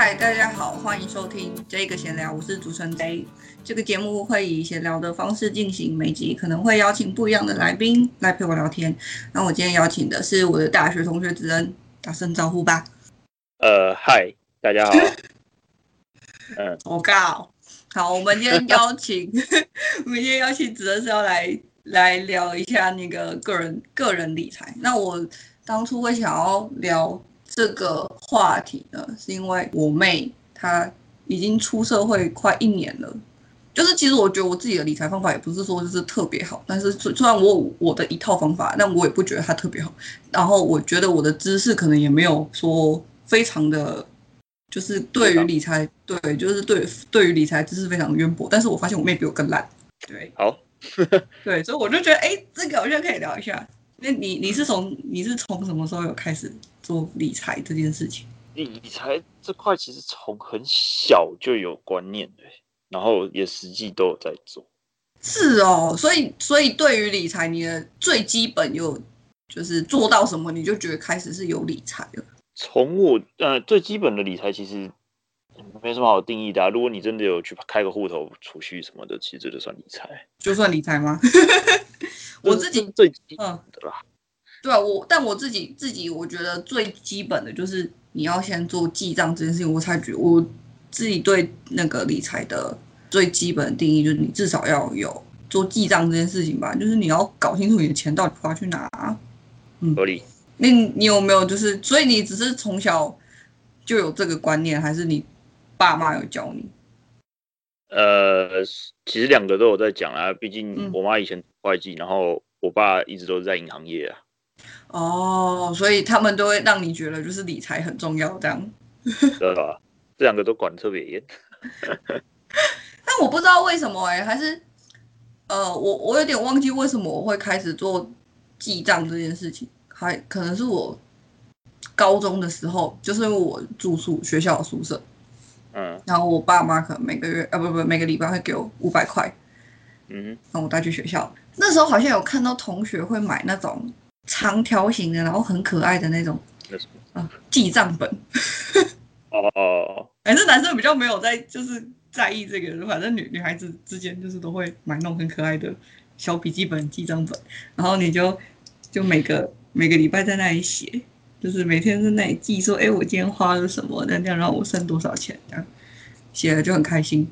嗨，大家好，欢迎收听这个闲聊，我是主持人 J。这个节目会以闲聊的方式进行，每集可能会邀请不一样的来宾来陪我聊天。那我今天邀请的是我的大学同学子恩，打声招呼吧。呃，嗨，大家好。嗯，我告。好，我们今天邀请，我们今天邀请子恩是要来来聊一下那个个人个人理财。那我当初会想要聊。这个话题呢，是因为我妹她已经出社会快一年了，就是其实我觉得我自己的理财方法也不是说就是特别好，但是虽然我有我的一套方法，但我也不觉得它特别好。然后我觉得我的知识可能也没有说非常的，就是对于理财，对，就是对对于理财知识非常渊博。但是我发现我妹比我更烂，对，好，对，所以我就觉得，哎，这个好像可以聊一下。那你你是从你是从什么时候有开始做理财这件事情？理财这块其实从很小就有观念的，然后也实际都有在做。是哦，所以所以对于理财，你的最基本有就是做到什么，你就觉得开始是有理财了。从我呃最基本的理财其实没什么好定义的啊。如果你真的有去开个户头储蓄什么的，其实这就算理财。就算理财吗？我自己最基本的啦，嗯，对啊，我但我自己自己我觉得最基本的就是你要先做记账这件事情，我才觉得我自己对那个理财的最基本的定义就是你至少要有做记账这件事情吧，就是你要搞清楚你的钱到底花去哪。嗯，合理。那你有没有就是，所以你只是从小就有这个观念，还是你爸妈有教你？呃，其实两个都有在讲啊，毕竟我妈以前会计，嗯，然后我爸一直都是在银行业啊。哦，所以他们都会让你觉得就是理财很重要这样。对吧？这两个都管得特别严。但我不知道为什么哎、欸，还是呃，我我有点忘记为什么我会开始做记账这件事情，还可能是我高中的时候，就是因为我住宿学校的宿舍。嗯，然后我爸妈可能每个月啊，不不，每个礼拜会给我五百块，嗯，让我带去学校。那时候好像有看到同学会买那种长条形的，然后很可爱的那种，啊，记账本。哦哦，反正男生比较没有在就是在意这个，反正女女孩子之间就是都会买那种很可爱的小笔记本、记账本，然后你就就每个 每个礼拜在那里写。就是每天在那里记说，哎，我今天花了什么？那这样让我剩多少钱？这样写了就很开心。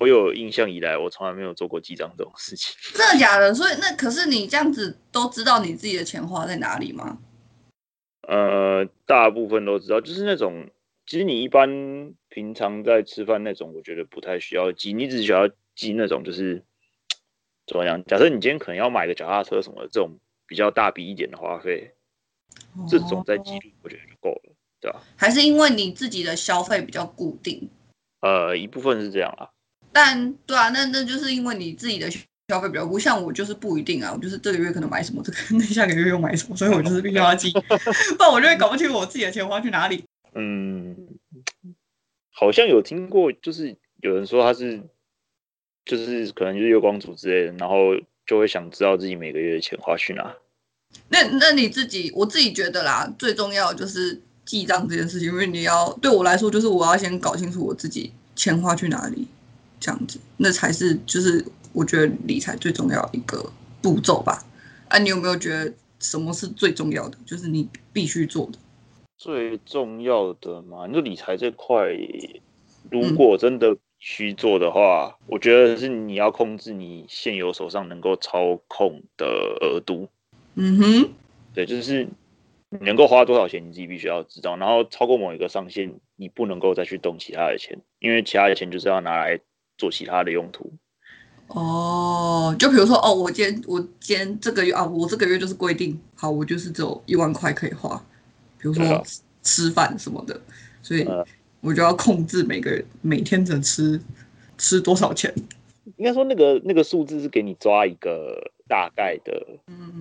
我有印象以来，我从来没有做过记账这种事情。真的假的？所以那可是你这样子都知道你自己的钱花在哪里吗？呃，大部分都知道。就是那种，其实你一般平常在吃饭那种，我觉得不太需要记。你只需要记那种，就是怎么样？假设你今天可能要买个脚踏车什么的，这种比较大笔一点的花费。这种在记录，我觉得就够了，对吧？还是因为你自己的消费比较固定？呃，一部分是这样啊。但对啊，那那就是因为你自己的消费比较固，像我就是不一定啊。我就是这个月可能买什么，这个 那下个月又买什么，所以我就是必须要记，不然我就会搞不清楚我自己的钱花去哪里。嗯，好像有听过，就是有人说他是，就是可能就是月光族之类的，然后就会想知道自己每个月的钱花去哪。那那你自己，我自己觉得啦，最重要的就是记账这件事情，因为你要对我来说，就是我要先搞清楚我自己钱花去哪里，这样子，那才是就是我觉得理财最重要一个步骤吧。啊，你有没有觉得什么是最重要的？就是你必须做的。最重要的嘛，你说理财这块，如果真的必须做的话，嗯，我觉得是你要控制你现有手上能够操控的额度。嗯哼，对，就是你能够花多少钱，你自己必须要知道。然后超过某一个上限，你不能够再去动其他的钱，因为其他的钱就是要拿来做其他的用途。哦，就比如说，哦，我今天我今天这个月啊，我这个月就是规定，好，我就是只有一万块可以花，比如说吃饭什么的，所以我就要控制每个人每天只能吃吃多少钱。应该说，那个那个数字是给你抓一个大概的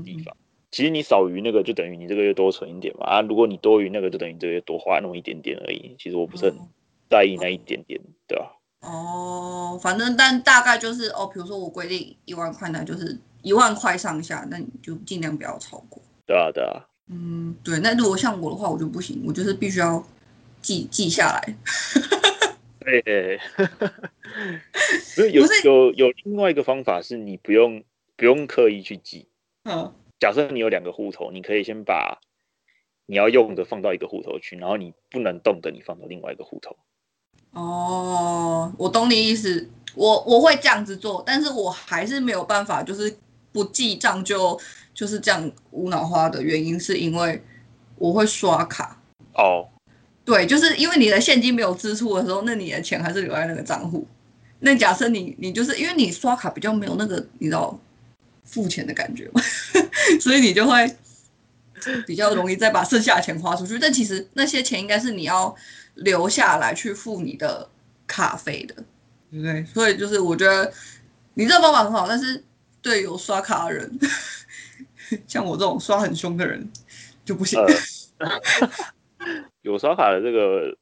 地方。其实你少于那个，就等于你这个月多存一点嘛。啊，如果你多于那个，就等于这个月多花那么一点点而已。其实我不是很在意那一点点，对吧？哦，反正但大概就是哦，比如说我规定一万块，那就是一万块上下，那你就尽量不要超过。对啊，对啊。嗯，对。那如果像我的话，我就不行，我就是必须要记记下来。对，所以有有有另外一个方法是你不用不用刻意去记。嗯，假设你有两个户头，你可以先把你要用的放到一个户头去，然后你不能动的你放到另外一个户头。哦，我懂你意思，我我会这样子做，但是我还是没有办法，就是不记账就就是这样无脑花的原因，是因为我会刷卡。哦。对，就是因为你的现金没有支出的时候，那你的钱还是留在那个账户。那假设你你就是因为你刷卡比较没有那个你知道付钱的感觉嘛，所以你就会比较容易再把剩下的钱花出去。但其实那些钱应该是你要留下来去付你的卡费的，对不对？所以就是我觉得你这个方法很好，但是对有刷卡的人，像我这种刷很凶的人就不行。呃有刷卡的这个，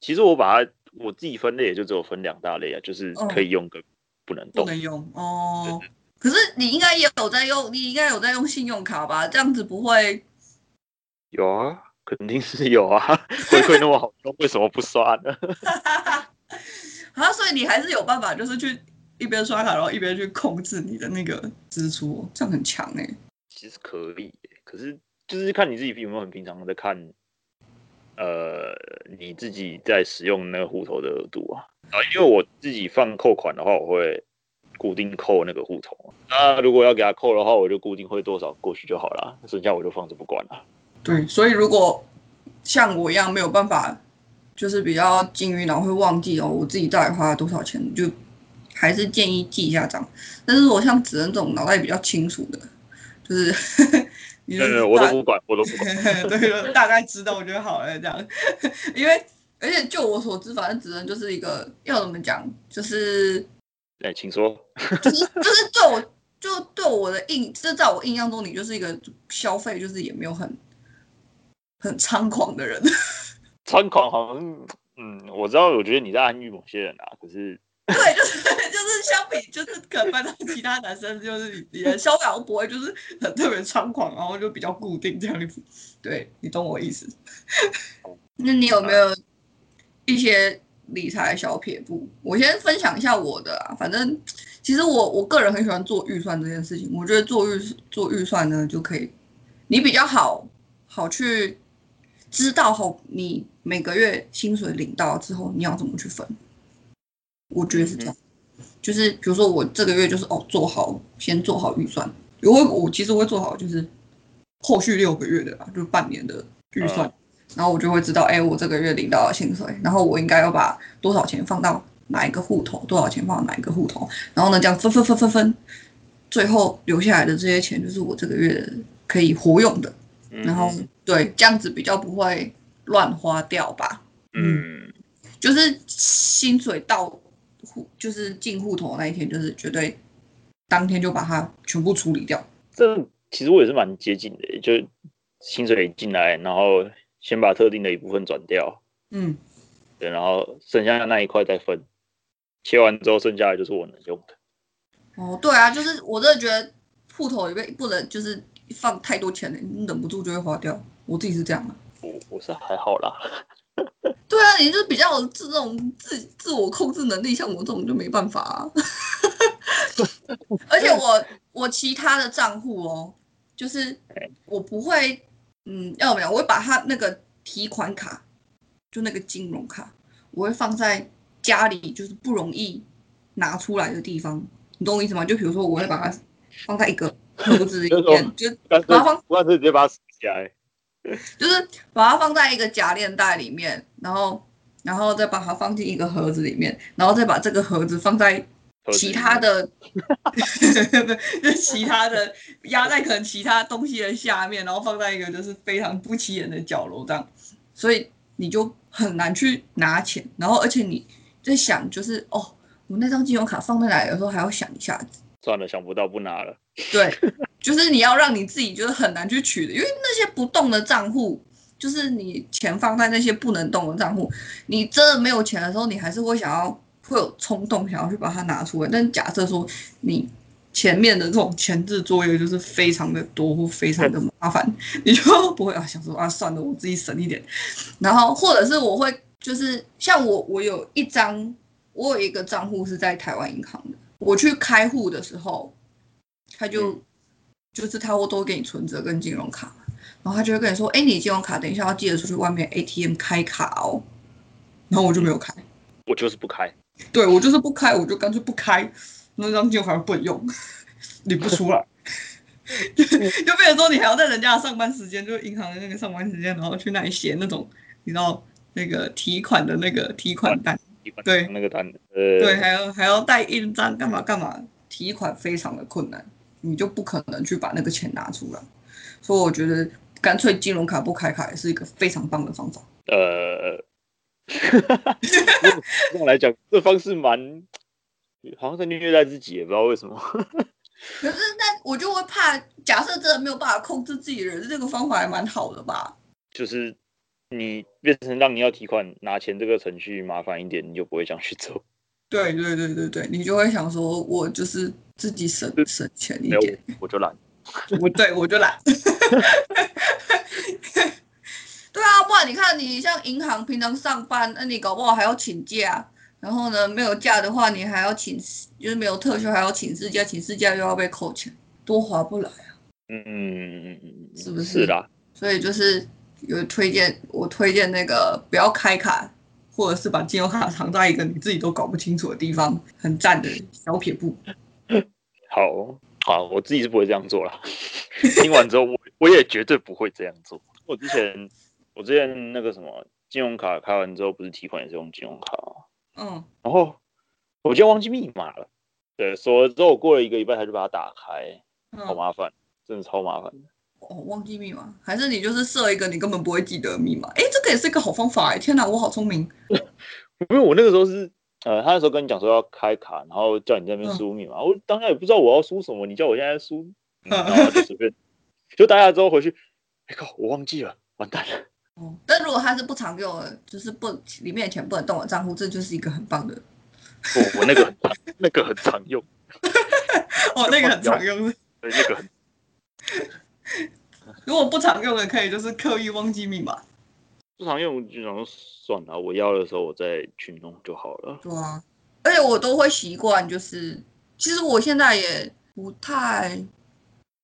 其实我把它我自己分类也就只有分两大类啊，就是可以用跟不能动。不能用哦。可是你应该也有在用，你应该有在用信用卡吧？这样子不会？有啊，肯定是有啊。回馈那么好用，为什么不刷呢？啊，所以你还是有办法，就是去一边刷卡，然后一边去控制你的那个支出，这样很强哎、欸。其实可以，可是就是看你自己有没有很平常的在看。呃，你自己在使用那个户头的额度啊，啊，因为我自己放扣款的话，我会固定扣那个户头。那如果要给他扣的话，我就固定汇多少过去就好了，剩下我就放着不管了。对，所以如果像我一样没有办法，就是比较金鱼脑会忘记哦，我自己到底花了多少钱，就还是建议记一下账。但是我像子恩这种脑袋比较清楚的，就是。对对，我都不管，我都不管。对，大概知道我觉得好了这样，因为而且就我所知，反正只能就是一个要怎么讲，就是，哎，请说。就是就是对我就对我的印，就是在我印象中，你就是一个消费就是也没有很很猖狂的人。猖狂好像，嗯，我知道，我觉得你在暗喻某些人啊，可是。对，就是 就是相比，就是可能班上其他男生，就是你的消费好像不会就是很特别猖狂，然后就比较固定这样子。对，你懂我意思。那你有没有一些理财小撇步？我先分享一下我的啊。反正其实我我个人很喜欢做预算这件事情。我觉得做预做预算呢，就可以你比较好好去知道后，你每个月薪水领到之后，你要怎么去分。我觉得是这样，就是比如说我这个月就是哦做好先做好预算，我会我其实我会做好就是后续六个月的吧就是半年的预算，然后我就会知道哎我这个月领到了薪水，然后我应该要把多少钱放到哪一个户头，多少钱放到哪一个户头，然后呢这样分分分分分，最后留下来的这些钱就是我这个月可以活用的，然后对这样子比较不会乱花掉吧，嗯，就是薪水到。户就是进户头那一天，就是绝对当天就把它全部处理掉。这其实我也是蛮接近的，就薪水进来，然后先把特定的一部分转掉，嗯，对，然后剩下的那一块再分，切完之后剩下的就是我能用的。哦，对啊，就是我真的觉得户头里面不能就是放太多钱，你忍不住就会花掉。我自己是这样的。我我是还好啦。对啊，你就比较有这种自自我控制能力，像我这种就没办法啊。而且我我其他的账户哦，就是我不会，嗯，要怎么样？我会把它那个提款卡，就那个金融卡，我会放在家里，就是不容易拿出来的地方。你懂我意思吗？就比如说，我会把它放在一个盒子里面，就把它放，不然就直接把它撕起来。就是把它放在一个夹链袋里面，然后，然后再把它放进一个盒子里面，然后再把这个盒子放在其他的，就 其他的压在可能其他东西的下面，然后放在一个就是非常不起眼的角落这样，所以你就很难去拿钱，然后而且你在想就是哦，我那张信用卡放在哪里的时候还要想一下子，算了，想不到不拿了，对。就是你要让你自己觉得很难去取的，因为那些不动的账户，就是你钱放在那些不能动的账户，你真的没有钱的时候，你还是会想要会有冲动想要去把它拿出来。但假设说你前面的这种前置作业就是非常的多或非常的麻烦，你就不会啊想说啊算了，我自己省一点。然后或者是我会就是像我我有一张我有一个账户是在台湾银行的，我去开户的时候，他就、嗯、就是他会都给你存折跟金融卡，然后他就会跟你说，哎，你金融卡等一下要记得出去外面 ATM 开卡哦。然后我就没有开，我就是不开。对，我就是不开，我就干脆不开，那张金融卡不能用，领不出来，就就变成说你还要在人家的上班时间，就是银行的那个上班时间，然后去那里写那种你知道那个提款的那个提款单，对，那个单，呃，对，还要还要带印章干嘛干嘛，提款非常的困难，你就不可能去把那个钱拿出来，所以我觉得干脆金融卡不开卡也是一个非常棒的方法。呃。这样来讲，这方式蛮好像在虐待自己，也不知道为什么。可是那我就会怕，假设真的没有办法控制自己的人，这个方法还蛮好的吧？就是你变成让你要提款拿钱这个程序麻烦一点，你就不会想去做。对对对对对，你就会想说，我就是自己省省钱一点，我就懒。我对我就懒。对啊，不然你看，你像银行平常上班，那你搞不好还要请假，然后呢，没有假的话，你还要请，就是没有特休还要请事假，请事假又要被扣钱，多划不来啊。嗯嗯嗯嗯，是不是？是的。所以就是有推荐，我推荐那个不要开卡，或者是把金融卡藏在一个你自己都搞不清楚的地方，很赞的小撇步。好，好，我自己是不会这样做了。听完之后，我我也绝对不会这样做。我之前。我之前那个什么信用卡开完之后，不是提款也是用信用卡吗？嗯，然后我就忘记密码了。对，锁了之后，我过了一个礼拜，他就把它打开，好麻烦，真的超麻烦的。哦，忘记密码，还是你就是设一个你根本不会记得的密码？哎，这个也是一个好方法哎！天哪，我好聪明。因为我那个时候是呃，他那时候跟你讲说要开卡，然后叫你在那边输密码，嗯、我当下也不知道我要输什么，你叫我现在输，嗯、然后就随便，就打下之后回去，哎靠，我忘记了，完蛋了。哦，但如果他是不常用的，就是不里面的钱不能动我账户，这就是一个很棒的。我、哦、我那个那个很常用，哦，那个很常用，对，那个很。如果不常用的，可以就是刻意忘记密码。不常用就想算了，我要的时候我再去弄就好了。对啊，而且我都会习惯，就是其实我现在也不太，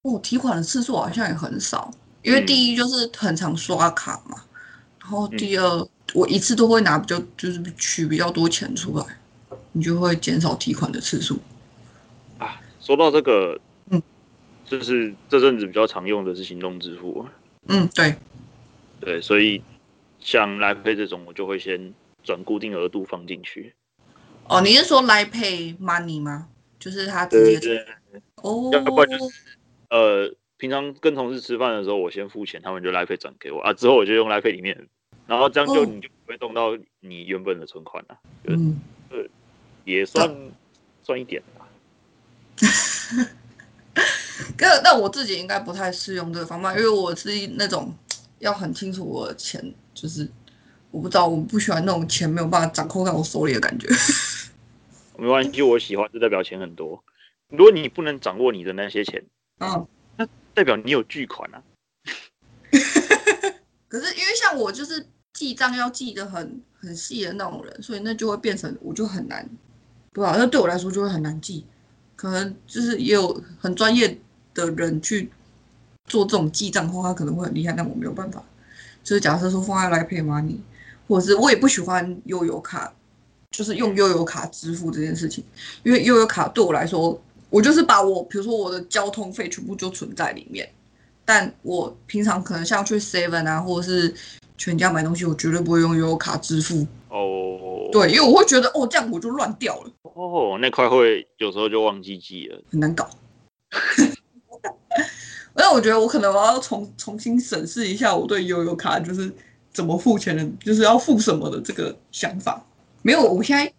我、哦、提款的次数好像也很少。因为第一就是很常刷卡嘛，嗯、然后第二、嗯、我一次都会拿比较就是取比较多钱出来，你就会减少提款的次数。啊，说到这个，嗯，就是这阵子比较常用的是行动支付。嗯，对，对，所以像 Line Pay 这种，我就会先转固定额度放进去。哦，你是说 Line Pay Money 吗？就是他直接对哦，要不然就是呃。平常跟同事吃饭的时候，我先付钱，他们就 Line Pay 转给我啊，之后我就用 Line Pay 里面，然后这样就你就不会动到你原本的存款了，嗯，呃，也算、嗯、算一点吧。那那我自己应该不太适用这个方法，因为我是那种要很清楚我的钱，就是我不知道，我不喜欢那种钱没有办法掌控在我手里的感觉。没关系，我喜欢，就代表钱很多。如果你不能掌握你的那些钱，嗯。那代表你有巨款啊！可是因为像我就是记账要记得很很细的那种人，所以那就会变成我就很难，对吧？那对我来说就会很难记。可能就是也有很专业的人去做这种记账的话，他可能会很厉害，但我没有办法。就是假设说放在 Line Pay Money，或者是我也不喜欢悠游卡，就是用悠游卡支付这件事情，因为悠游卡对我来说。我就是把我，比如说我的交通费全部就存在里面，但我平常可能像去 Seven 啊，或者是全家买东西，我绝对不会用悠游卡支付。哦，对，因为我会觉得哦，这样我就乱掉了。哦，那块会有时候就忘记记了，很难搞。那我觉得我可能我要重重新审视一下我对悠悠卡就是怎么付钱的，就是要付什么的这个想法。没有，我现在。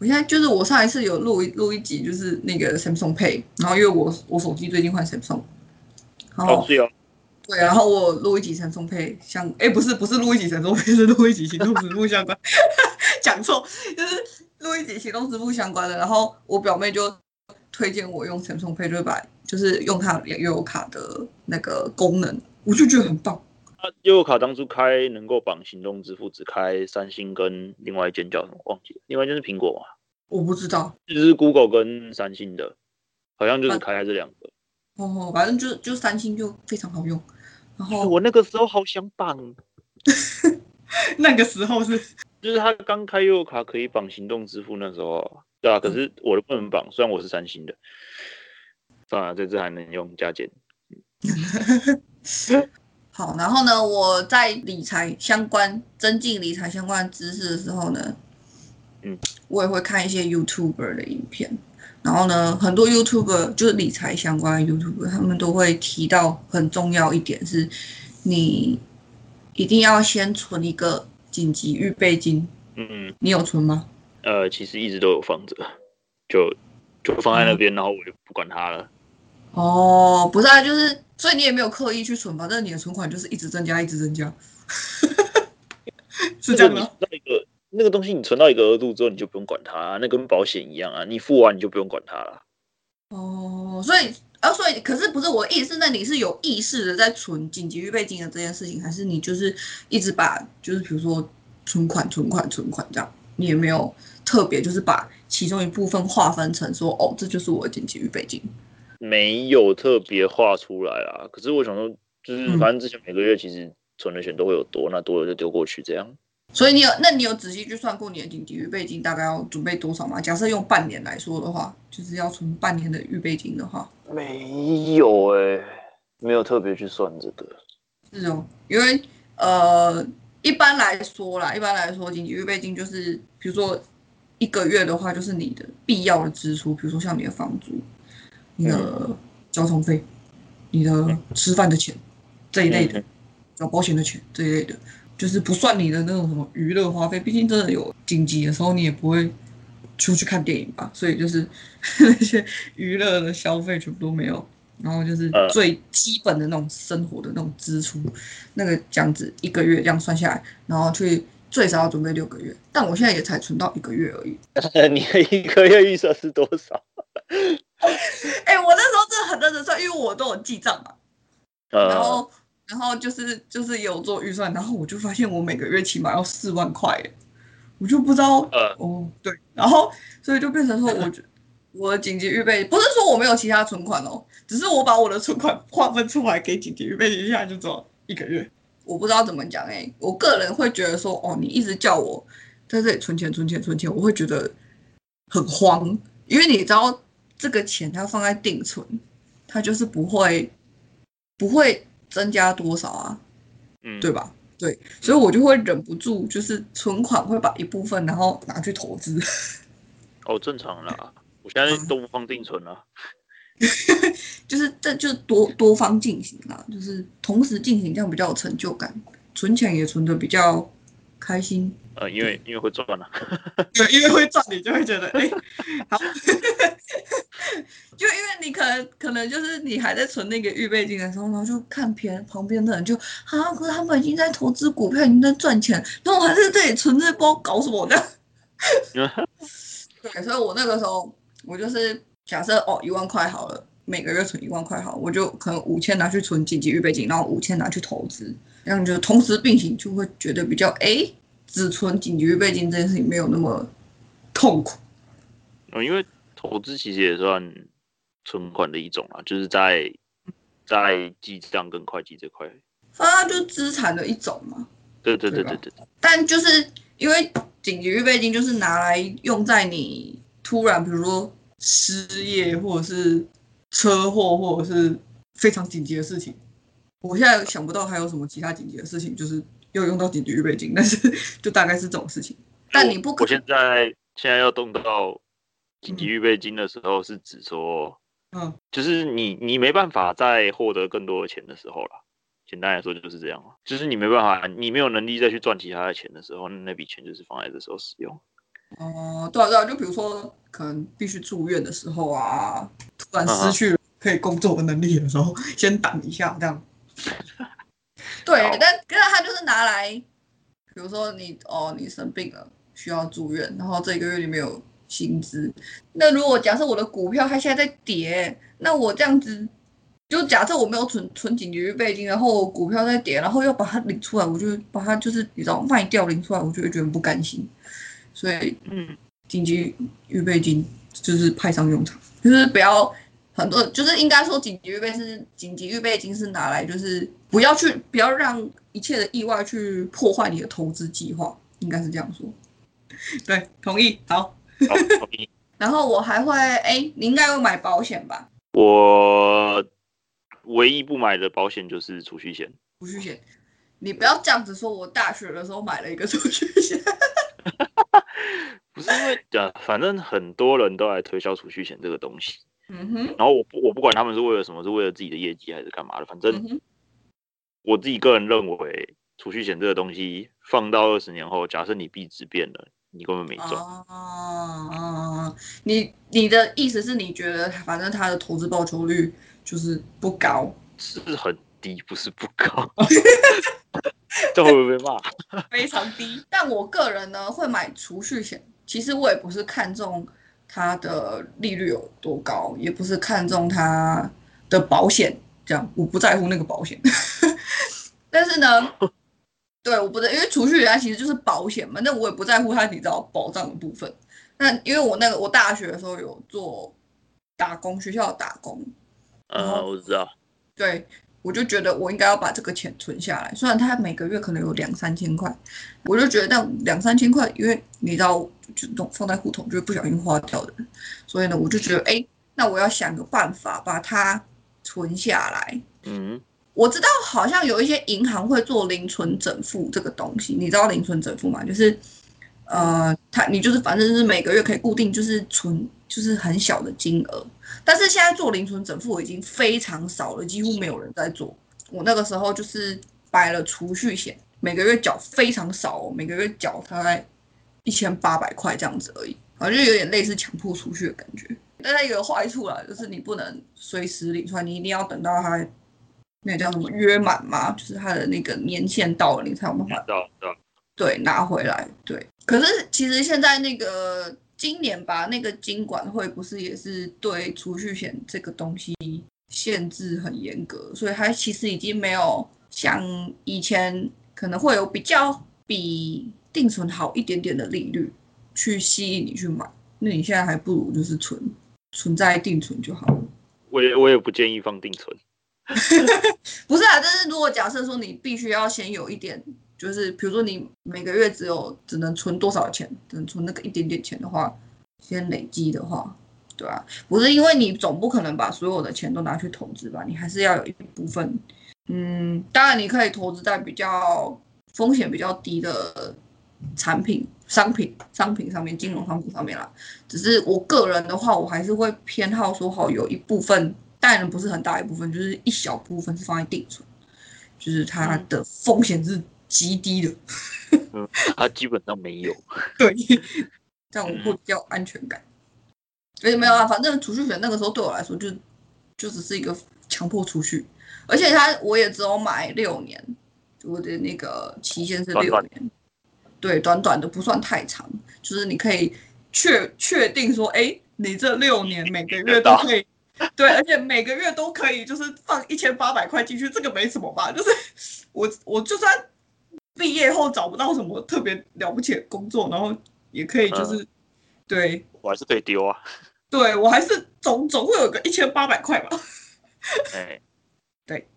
我现在就是我上一次有录一录一集，就是那个 Samsung Pay，然后因为我我手机最近换 Samsung，然后、哦、是哦，对，然后我录一集 Samsung Pay 相，哎，不是不是录一集 Samsung Pay，是录一集行动支付相关，讲错，就是录一集行动支付相关的。然后我表妹就推荐我用 Samsung Pay，就是把就是用它悠游卡的那个功能，我就觉得很棒。啊，悠游卡当初开能够绑行动支付，只开三星跟另外一间叫什么忘记了，另外一间是苹果嘛？我不知道，就是 Google 跟三星的，好像就是开开这两个。哦，反正就就三星就非常好用。然后我那个时候好想绑，那个时候是就是他刚开悠游卡可以绑行动支付那时候，对啊，可是我的不能绑，虽然我是三星的。算了，这次还能用加减。好，然后呢，我在理财相关、增进理财相关知识的时候呢，嗯，我也会看一些 YouTuber 的影片。然后呢，很多 YouTuber 就是理财相关的 YouTuber，他们都会提到很重要一点是，你一定要先存一个紧急预备金。嗯嗯，你有存吗？呃，其实一直都有放着，就就放在那边，嗯、然后我就不管它了。哦，不是啊，就是所以你也没有刻意去存吧？但是你的存款就是一直增加，一直增加，是这样吗？那个那个东西，你存到一个额度之后，你就不用管它啊，那跟保险一样啊，你付完你就不用管它了。哦，所以啊，所以可是不是我意思，那你是有意识的在存紧急预备金的这件事情，还是你就是一直把就是比如说存款、存款、存款这样，你也没有特别就是把其中一部分划分成说，哦，这就是我的紧急预备金。没有特别画出来啊，可是我想说，就是反正之前每个月其实存的钱都会有多，那多了就丢过去这样。所以你有，那你有仔细去算过你的紧急预备金大概要准备多少吗？假设用半年来说的话，就是要存半年的预备金的话，没有哎、欸，没有特别去算这个。是哦，因为呃，一般来说啦，一般来说紧急预备金就是，比如说一个月的话，就是你的必要的支出，比如说像你的房租。你的交通费，你的吃饭的钱，这一类的，有保险的钱这一类的，就是不算你的那种什么娱乐花费。毕竟真的有紧急的时候，你也不会出去看电影吧？所以就是 那些娱乐的消费全部都没有。然后就是最基本的那种生活的那种支出，那个这样子一个月这样算下来，然后去最少要准备六个月。但我现在也才存到一个月而已。你的一个月预算是多少？哎、欸，我那时候真的很认真算，因为我都有记账嘛。然后，然后就是就是有做预算，然后我就发现我每个月起码要四万块，我就不知道。呃、哦，对，然后所以就变成说我，我我紧急预备不是说我没有其他存款哦，只是我把我的存款划分出来给紧急预备，一下就做一个月。我不知道怎么讲哎、欸，我个人会觉得说，哦，你一直叫我在这里存钱、存钱、存钱，我会觉得很慌。因为你知道这个钱它放在定存，它就是不会不会增加多少啊，嗯，对吧？对，所以我就会忍不住，就是存款会把一部分然后拿去投资。哦，正常啦，我现在都不放定存了，就是这就多多方进行啦，就是同时进行，这样比较有成就感，存钱也存的比较开心。呃，因为因为会赚了，对，因为会赚，你就会觉得哎、欸，好，就因为你可能可能就是你还在存那个预备金的时候，然后就看别旁边的人就啊，可是他们已经在投资股票，已经在赚钱，那我还在这里存这包搞什么的？对，所以我那个时候我就是假设哦，一万块好了，每个月存一万块好，我就可能五千拿去存紧急预备金，然后五千拿去投资，这样就同时并行，就会觉得比较哎。欸只存紧急预备金这件事情没有那么痛苦，嗯，因为投资其实也算存款的一种啊，就是在在记账跟会计这块，啊，就资产的一种嘛。对对对对对。但就是因为紧急预备金就是拿来用在你突然比如说失业或者是车祸或者是非常紧急的事情，我现在想不到还有什么其他紧急的事情，就是。要用到紧急预备金，但是就大概是这种事情。但你不可，我现在现在要动到紧急预备金的时候，是指说，嗯，就是你你没办法再获得更多的钱的时候了。简单来说就是这样了，就是你没办法，你没有能力再去赚其他的钱的时候，那笔钱就是放在这时候使用。哦、呃，对啊对啊，就比如说可能必须住院的时候啊，突然失去可以工作的能力的时候，嗯、先挡一下这样。对，但可是他就是拿来，比如说你哦，你生病了需要住院，然后这一个月你没有薪资。那如果假设我的股票它现在在跌，那我这样子，就假设我没有存存紧急预备金，然后股票在跌，然后又把它领出来，我就把它就是你知道卖掉领出来，我就会觉得不甘心。所以，嗯，紧急预备金就是派上用场，就是不要很多，就是应该说紧急预备是紧急预备金是拿来就是不要去不要让一切的意外去破坏你的投资计划，应该是这样说。对，同意。好，好同意。然后我还会，哎，你应该会买保险吧？我唯一不买的保险就是储蓄险。储蓄险，你不要这样子说。我大学的时候买了一个储蓄险。不是因为讲，反正很多人都来推销储蓄险这个东西。嗯哼。然后我不，我不管他们是为了什么，是为了自己的业绩还是干嘛的，反正我自己个人认为，储蓄险这个东西放到二十年后，假设你币值变了。你根本没中哦哦，你你的意思是你觉得反正它的投资报酬率就是不高，是很低，不是不高，这会不会被骂？非常低。但我个人呢会买储蓄险，其实我也不是看中它的利率有多高，也不是看中它的保险，这样我不在乎那个保险，但是呢。对，我不在，因为储蓄它其实就是保险嘛。那我也不在乎它，你知道保障的部分。那因为我那个我大学的时候有做打工，学校打工。呃，我知道。对，我就觉得我应该要把这个钱存下来。虽然它每个月可能有两三千块，我就觉得那两三千块，因为你知道，就放在户头就会不小心花掉的。所以呢，我就觉得，哎，那我要想个办法把它存下来。嗯。我知道好像有一些银行会做零存整付这个东西，你知道零存整付吗？就是，呃，他你就是反正就是每个月可以固定就是存就是很小的金额，但是现在做零存整付已经非常少了，几乎没有人在做。我那个时候就是买了储蓄险，每个月缴非常少哦，每个月缴大概一千八百块这样子而已，好像就有点类似强迫储蓄的感觉。但它有个坏处啦，就是你不能随时领出来，你一定要等到它。那叫什么约满吗？就是它的那个年限到了，你才有办法到对，拿回来。对，可是其实现在那个今年吧，那个金管会不是也是对储蓄险这个东西限制很严格，所以它其实已经没有像以前可能会有比较比定存好一点点的利率去吸引你去买。那你现在还不如就是存存在定存就好了。我也我也不建议放定存。不是啊，但是如果假设说你必须要先有一点，就是比如说你每个月只有只能存多少钱，只能存那个一点点钱的话，先累积的话，对啊，不是因为你总不可能把所有的钱都拿去投资吧？你还是要有一部分，嗯，当然你可以投资在比较风险比较低的产品、商品、商品上面，金融商品上面啦。只是我个人的话，我还是会偏好说好有一部分。当然不是很大一部分，就是一小部分是放在定存，就是它的风险是极低的。嗯，它基本上没有。对，这样我会比较安全感。而且没有啊，反正储蓄险那个时候对我来说就就只是一个强迫储蓄，而且它我也只有买六年，我的那个期限是六年。短短对，短短的不算太长，就是你可以确确定说，哎，你这六年每个月 都可以。对，而且每个月都可以，就是放一千八百块进去，这个没什么吧？就是我，我就算毕业后找不到什么特别了不起的工作，然后也可以，就是、嗯、对，我还是可以丢啊。对，我还是总总会有个一千八百块吧。哎，对，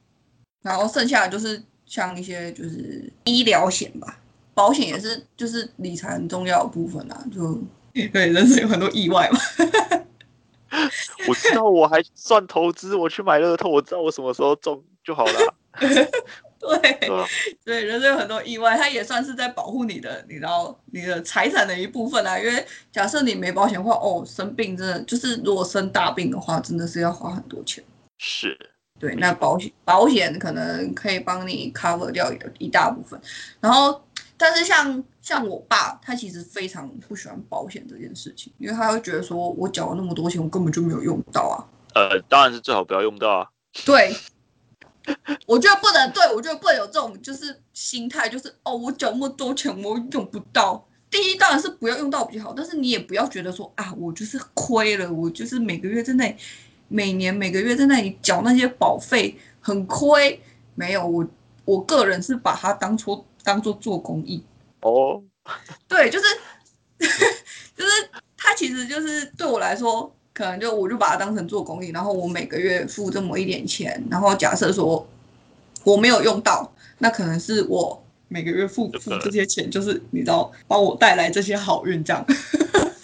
然后剩下的就是像一些就是医疗险吧，保险也是就是理财很重要的部分啊，就对，人生有很多意外嘛。我知道，我还算投资，我去买乐透，我知道我什么时候中就好了。对，对，人生有很多意外，它也算是在保护你的，你知道，你的财产的一部分啊。因为假设你没保险的话，哦，生病真的就是如果生大病的话，真的是要花很多钱。是，对，那保险保险可能可以帮你 cover 掉一大部分，然后。但是像像我爸，他其实非常不喜欢保险这件事情，因为他会觉得说，我缴了那么多钱，我根本就没有用到啊。呃，当然是最好不要用到啊。对，我觉得不能，对，我觉得不能有这种就是心态，就是哦，我缴那么多钱，我用不到。第一当然是不要用到比较好，但是你也不要觉得说啊，我就是亏了，我就是每个月在那里，每年每个月在那里缴那些保费很亏。没有，我我个人是把它当做当做做公益。哦，对，就是 就是它其实就是对我来说，可能就我就把它当成做公益，然后我每个月付这么一点钱，然后假设说我没有用到，那可能是我。每个月付付这些钱，就是你知道帮我带来这些好运这样。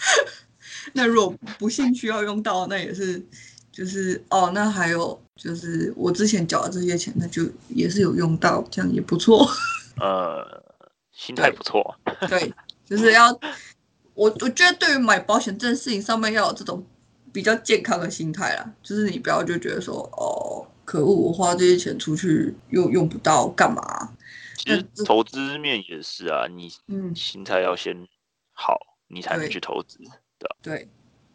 那如果不幸需要用到，那也是就是哦，那还有就是我之前缴的这些钱，那就也是有用到，这样也不错。呃，心态不错。对，就是要 我我觉得对于买保险这件事情上面要有这种比较健康的心态啦，就是你不要就觉得说哦，可恶，我花这些钱出去又用不到，干嘛？其实投资面也是啊，你嗯。心态要先好，嗯、你才能去投资，的对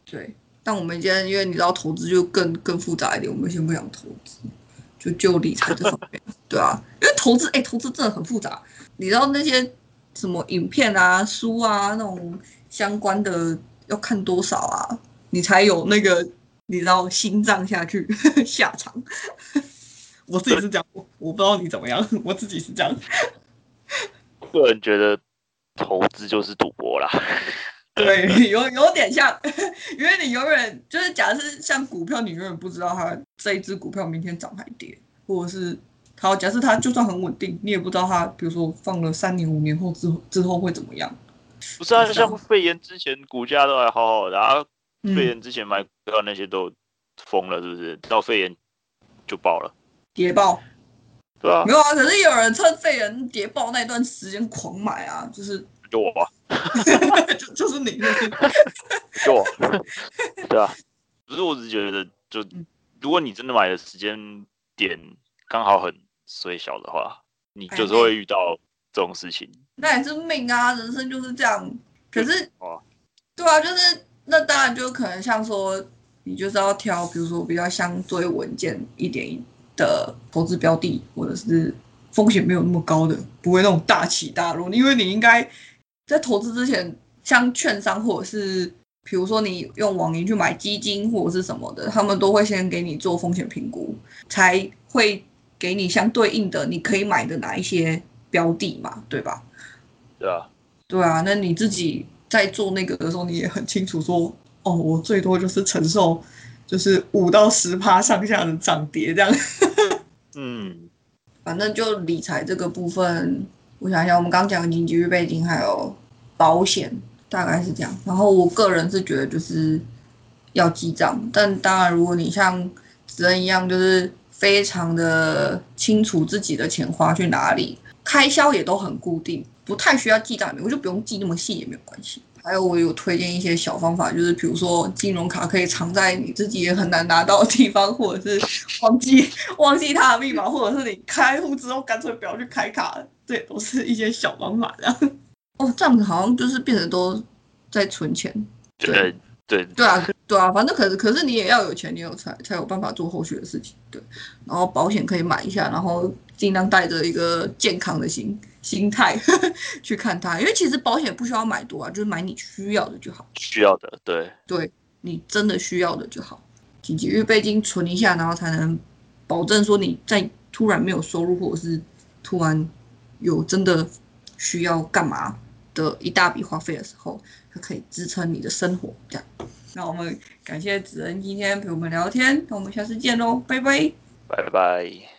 对，但我们今天因为你知道投资就更更复杂一点，我们先不想投资，就就理财这方面，对啊，因为投资哎，投资真的很复杂，你知道那些什么影片啊、书啊那种相关的要看多少啊，你才有那个你知道心脏下去 下场。我自己是这样，我我不知道你怎么样，我自己是这样。个人觉得投资就是赌博啦。对，有有点像，因为你永远就是假设像股票，你永远不知道它这一只股票明天涨还跌，或者是好，假设它就算很稳定，你也不知道它，比如说放了三年五年后之后之后会怎么样。不是啊，像肺炎之前股价都还好好的，啊，肺炎之前买股票那些都疯了，是不是？到肺炎就爆了。跌爆，对啊，没有啊，可是有人趁肺炎跌爆那段时间狂买啊，就是就我吧，就就是你，就我，对啊，不是，我只是觉得，就如果你真的买的时间点刚好很衰小的话，你就是会遇到这种事情。那也是命啊，人生就是这样。可是，对啊，就是那当然就可能像说，你就是要挑，比如说比较相对稳健一点。的投资标的，或者是风险没有那么高的，不会那种大起大落。因为你应该在投资之前，像券商或者是，比如说你用网银去买基金或者是什么的，他们都会先给你做风险评估，才会给你相对应的你可以买的哪一些标的嘛，对吧？对啊，对啊。那你自己在做那个的时候，你也很清楚说，哦，我最多就是承受。就是五到十趴上下的涨跌这样，嗯，反正就理财这个部分，我想一下，我们刚讲的紧急预备金还有保险，大概是这样。然后我个人是觉得就是要记账，但当然如果你像子恩一样，就是非常的清楚自己的钱花去哪里，开销也都很固定，不太需要记账，我就不用记那么细也没有关系。还有我有推荐一些小方法，就是比如说金融卡可以藏在你自己也很难拿到的地方，或者是忘记 忘记它的密码，或者是你开户之后干脆不要去开卡，这都是一些小方法。这样 哦，这样子好像就是变成都在存钱。对对对啊对啊，反正可是可是你也要有钱，你有才才有办法做后续的事情。对，然后保险可以买一下，然后尽量带着一个健康的心。心态 去看它，因为其实保险不需要买多啊，就是买你需要的就好。需要的，对，对你真的需要的就好。紧急预备金存一下，然后才能保证说你在突然没有收入，或者是突然有真的需要干嘛的一大笔花费的时候，它可以支撑你的生活。这样，那我们感谢子恩今天陪我们聊天，那我们下次见喽，拜拜，拜拜。